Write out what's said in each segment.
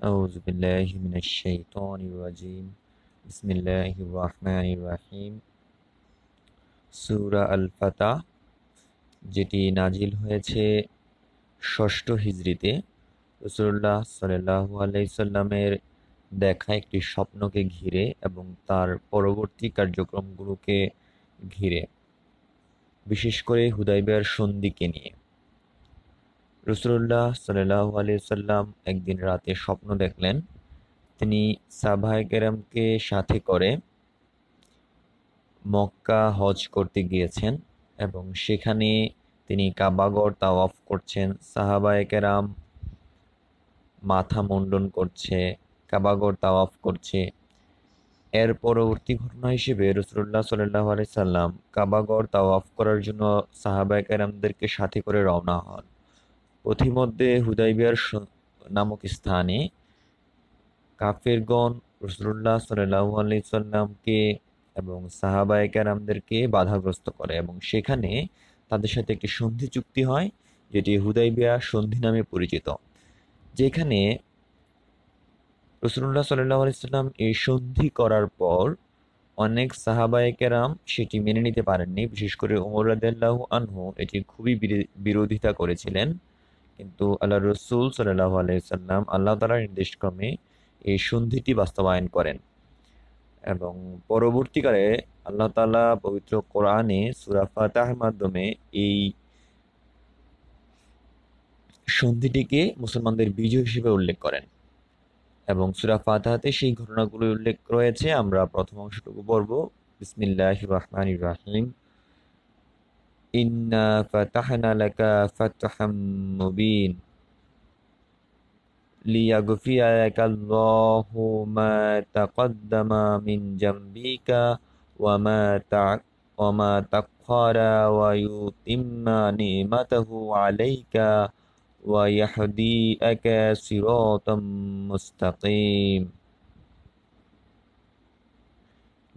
أعوذ بالله من الشيطان الرجيم بسم الله الرحمن الرحيم সূরা আল Fattah যেটি নাজিল হয়েছে ষষ্ঠ হিজরিতে রসুল্লাহ সাল্লাহু আলাইসাল্লামের দেখা একটি স্বপ্নকে ঘিরে এবং তার পরবর্তী কার্যক্রমগুলোকে ঘিরে বিশেষ করে হুদাইবিয়ার সন্ধিকে নিয়ে রসুল্লাহ সাল্লাহ আলিয়াল্লাম একদিন রাতে স্বপ্ন দেখলেন, তিনি সাভায় কেরামকে সাথে করে মক্কা হজ করতে গিয়েছেন এবং সেখানে তিনি কাবাগর তাওয়াফ করছেন, সাহাবায় কেরাম মাথা মুন্ডন করছে, কাবাগর তাওয়াফ করছে। এর পরবর্তী ঘটনা হিসেবে রসুল্লাহ সাল্লাহ সাল্লাম কাবাগর তাওয়াফ করার জন্য সাহাবায় কেরামদেরকে সাথে করে রওনা হন। পথিমধ্যে হুদাইবিয়ার নামক স্থানে কাফেরগণ রসুল্লাহ সাল্লাহ আলি সাল্লামকে এবং সাহাবায় কেরামদেরকে বাধাগ্রস্ত করে এবং সেখানে তাদের সাথে একটি সন্ধি চুক্তি হয়, যেটি হুদাইবিয়া সন্ধি নামে পরিচিত। যেখানে রসুল্লাহ সাল্লাহ আলাইসাল্লাম এই সন্ধি করার পর অনেক সাহাবায় কেরাম সেটি মেনে নিতে পারেননি। বিশেষ করে ওমর রাদিয়াল্লাহ আনহু এটি খুবই বিরোধিতা করেছিলেন। কিন্তু আল্লাহ রসুল সাল্লাহ আলাইসাল্লাম আল্লাহ তালার নির্দেশক্রমে এই সন্ধিটি বাস্তবায়ন করেন। এবং পরবর্তীকালে আল্লাহ তালা পবিত্র কোরআনে সুরা ফাতাহের মাধ্যমে এই সন্ধিটিকে মুসলমানদের বিজয় হিসেবে উল্লেখ করেন। এবং সুরা ফাতাহাতে সেই ঘটনাগুলো উল্লেখ রয়েছে। আমরা প্রথম অংশটুকু পড়ব। বিসমিল্লাহ রহমান রাহিম। ইন্না ফাতাহনা লাকা ফাতহাম মুবিন ليغفر لك الله ما تقدم من جنبك وما وما تأخر ويتم نعمته عليك ويهديك صراطا مستقيم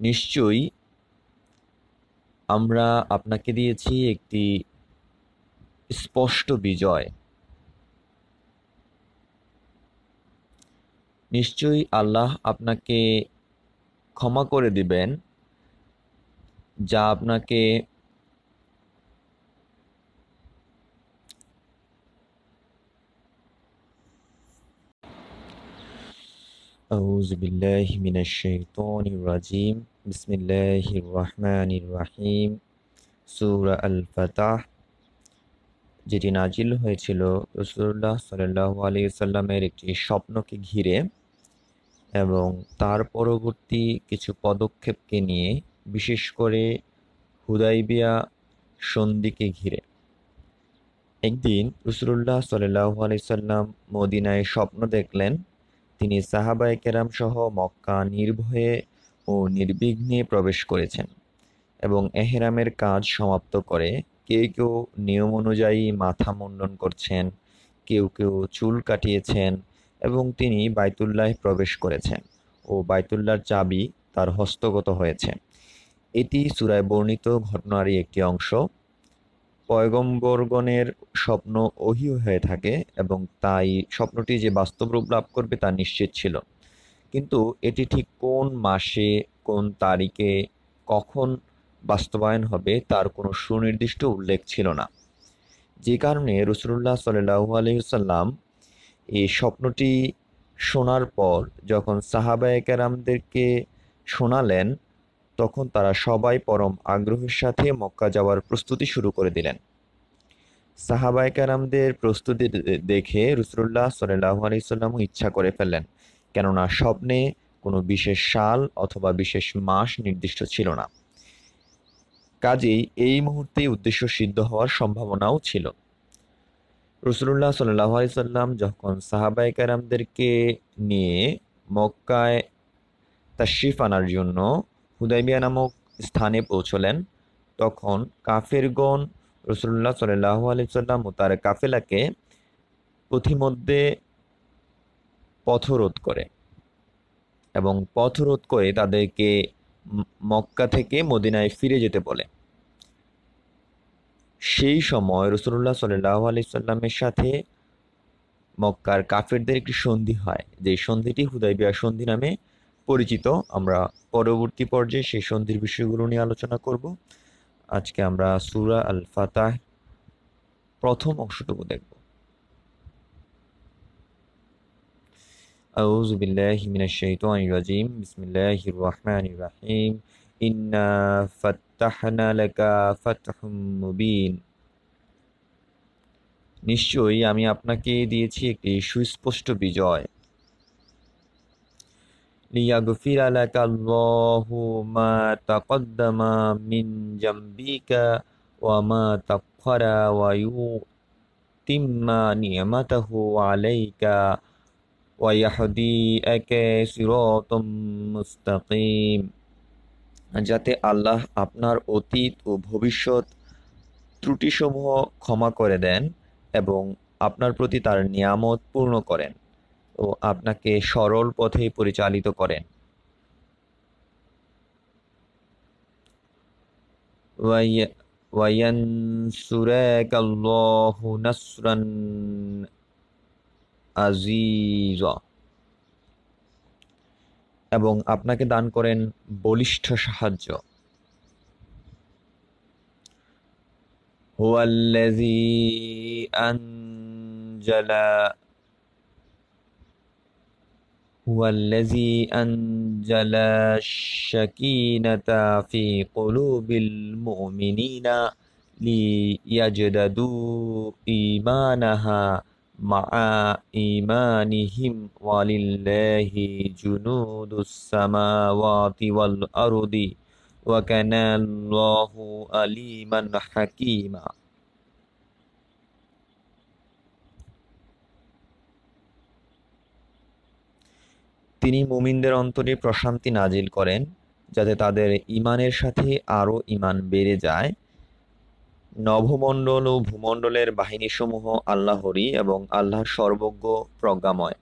নিশ্চয়ই আমরা আপনাকে দিয়েছি একটি স্পষ্ট বিজয় নিশ্চয়ই আল্লাহ আপনাকে ক্ষমা করে দিবেন যা আপনাকে أعوذ بالله من الشيطان الرجيم বিসমিল্লাহির রহমানির রাহিম সুরা আল ফাতাহ যেটি নাজিল হয়েছিল রসুল্লাহ সাল্লাহ আলী সাল্লামের একটি স্বপ্নকে ঘিরে এবং তার পরবর্তী কিছু পদক্ষেপকে নিয়ে, বিশেষ করে হুদাইবিয়া সন্ধিকে ঘিরে। একদিন রসুল্লাহ সাল্লাহ আলাইসাল্লাম মদিনায় স্বপ্ন দেখলেন, তিনি সাহাবায় কেরাম সহ মক্কা নির্ভয়ে ও নির্বিঘ্নে প্রবেশ করেছেন এবং এহেরামের কাজ সমাপ্ত করে কেউ কেউ নিয়ম অনুযায়ী মাথা মুন্ডন করছেন, কেউ কেউ চুল কাটিয়েছেন এবং তিনি বাইতুল্লাহ প্রবেশ করেছেন ও বাইতুল্লাহর চাবি তার হস্তগত হয়েছে। এটি সুরায় বর্ণিত ঘটনারই একটি অংশ। পয়গম্বরগণের স্বপ্ন ওহি হয়ে থাকে এবং তাই স্বপ্নটি যে বাস্তব রূপ লাভ করবে তা নিশ্চিত ছিল। কিন্তু এটি ঠিক কোন মাসে, কোন তারিখে, কখন বাস্তবায়ন হবে তার কোনো সুনির্দিষ্ট উল্লেখ ছিল না। যে কারণে রসুল্লাহ সাল্লাহু আলহিসাল্লাম এই স্বপ্নটি শোনার পর যখন সাহাবায় কেরামদেরকে শোনালেন, তখন তারা সবাই পরম আগ্রহের সাথে মক্কা যাওয়ার প্রস্তুতি শুরু করে দিলেন। সাহাবায় কেরামদের প্রস্তুতি দেখে রসুল্লাহ সাল্লাহ আলাইসাল্লামও ইচ্ছা করে ফেললেন। কেননা স্বপ্নে কোনো বিশেষ সাল অথবা বিশেষ মাস নির্দিষ্ট ছিল না। কাজেই এই মুহূর্তে উদ্দেশ্য সিদ্ধ হওয়ার সম্ভাবনাও ছিল। রসুল্লাহ সাল্লাহ সাল্লাম যখন সাহাবাই কারামদেরকে নিয়ে মক্কায় তাশরিফ আনার জন্য হুদাইবিয়া নামক স্থানে পৌঁছলেন, তখন কাফেরগণ রসুল্লাহ সাল্লাহ আলি সাল্লাম ও তার কাফেলাকে পথিমধ্যে পথরোধ করে। এবং পথরোধ করে তাদেরকে মক্কা থেকে মদিনায় ফিরে যেতে বলে। সেই সময় রসুল্লাহ সাল্লাহ আলি সাল্লামের সাথে মক্কার কাফেরদের একটি সন্ধি হয়। যে সন্ধিটি হুদাইবিয়া সন্ধি নামে পরিচিত। আমরা পরবর্তী পর্যায়ে সেই সন্ধির বিষয়গুলো নিয়ে আলোচনা করব। আজকে আমরা সুরা আল ফাতাহ প্রথম অংশটুকু দেখব। أعوذ بالله من الشيطان الرجيم بسم الله الرحمن الرحيم إنا فتحنا لك فتح مبين নিশ্চয়ই আমি আপনাকে দিয়েছি একটি সুস্পষ্ট বিজয় ليغفر لك الله ما تقدم من جنبك وما تأخر ويتم نعمته عليك ويهديك صراطا মুস্তাকিম যাতে আল্লাহ আপনার অতীত ও ভবিষ্যৎ ত্রুটিসমূহ ক্ষমা করে দেন এবং আপনার প্রতি তার নিয়ামত পূর্ণ করেন ও আপনাকে সরল পথে পরিচালিত করেন وينصرك الله نصرا عزيزا এবং আপনাকে দান করেন বলিষ্ঠ সাহায্য هو الذي أنزل هو الذي أنزل السكينة في قلوب المؤمنين ليجددوا إيمانها মা ইমানিহিম ওয়ালিল্লাহি জুনুদুস সামাওয়াতি ওয়াল আরদি ওয়া কানা আল্লাহু আলিমান হাকীমা তিনি মুমিনদের অন্তরে প্রশান্তি নাজিল করেন যাতে তাদের ইমানের সাথে আরও ইমান বেড়ে যায়। নভমণ্ডল ও ভূমণ্ডলের বাহিনীসমূহ আল্লাহরই এবং আল্লাহ সর্বজ্ঞ প্রজ্ঞাময়।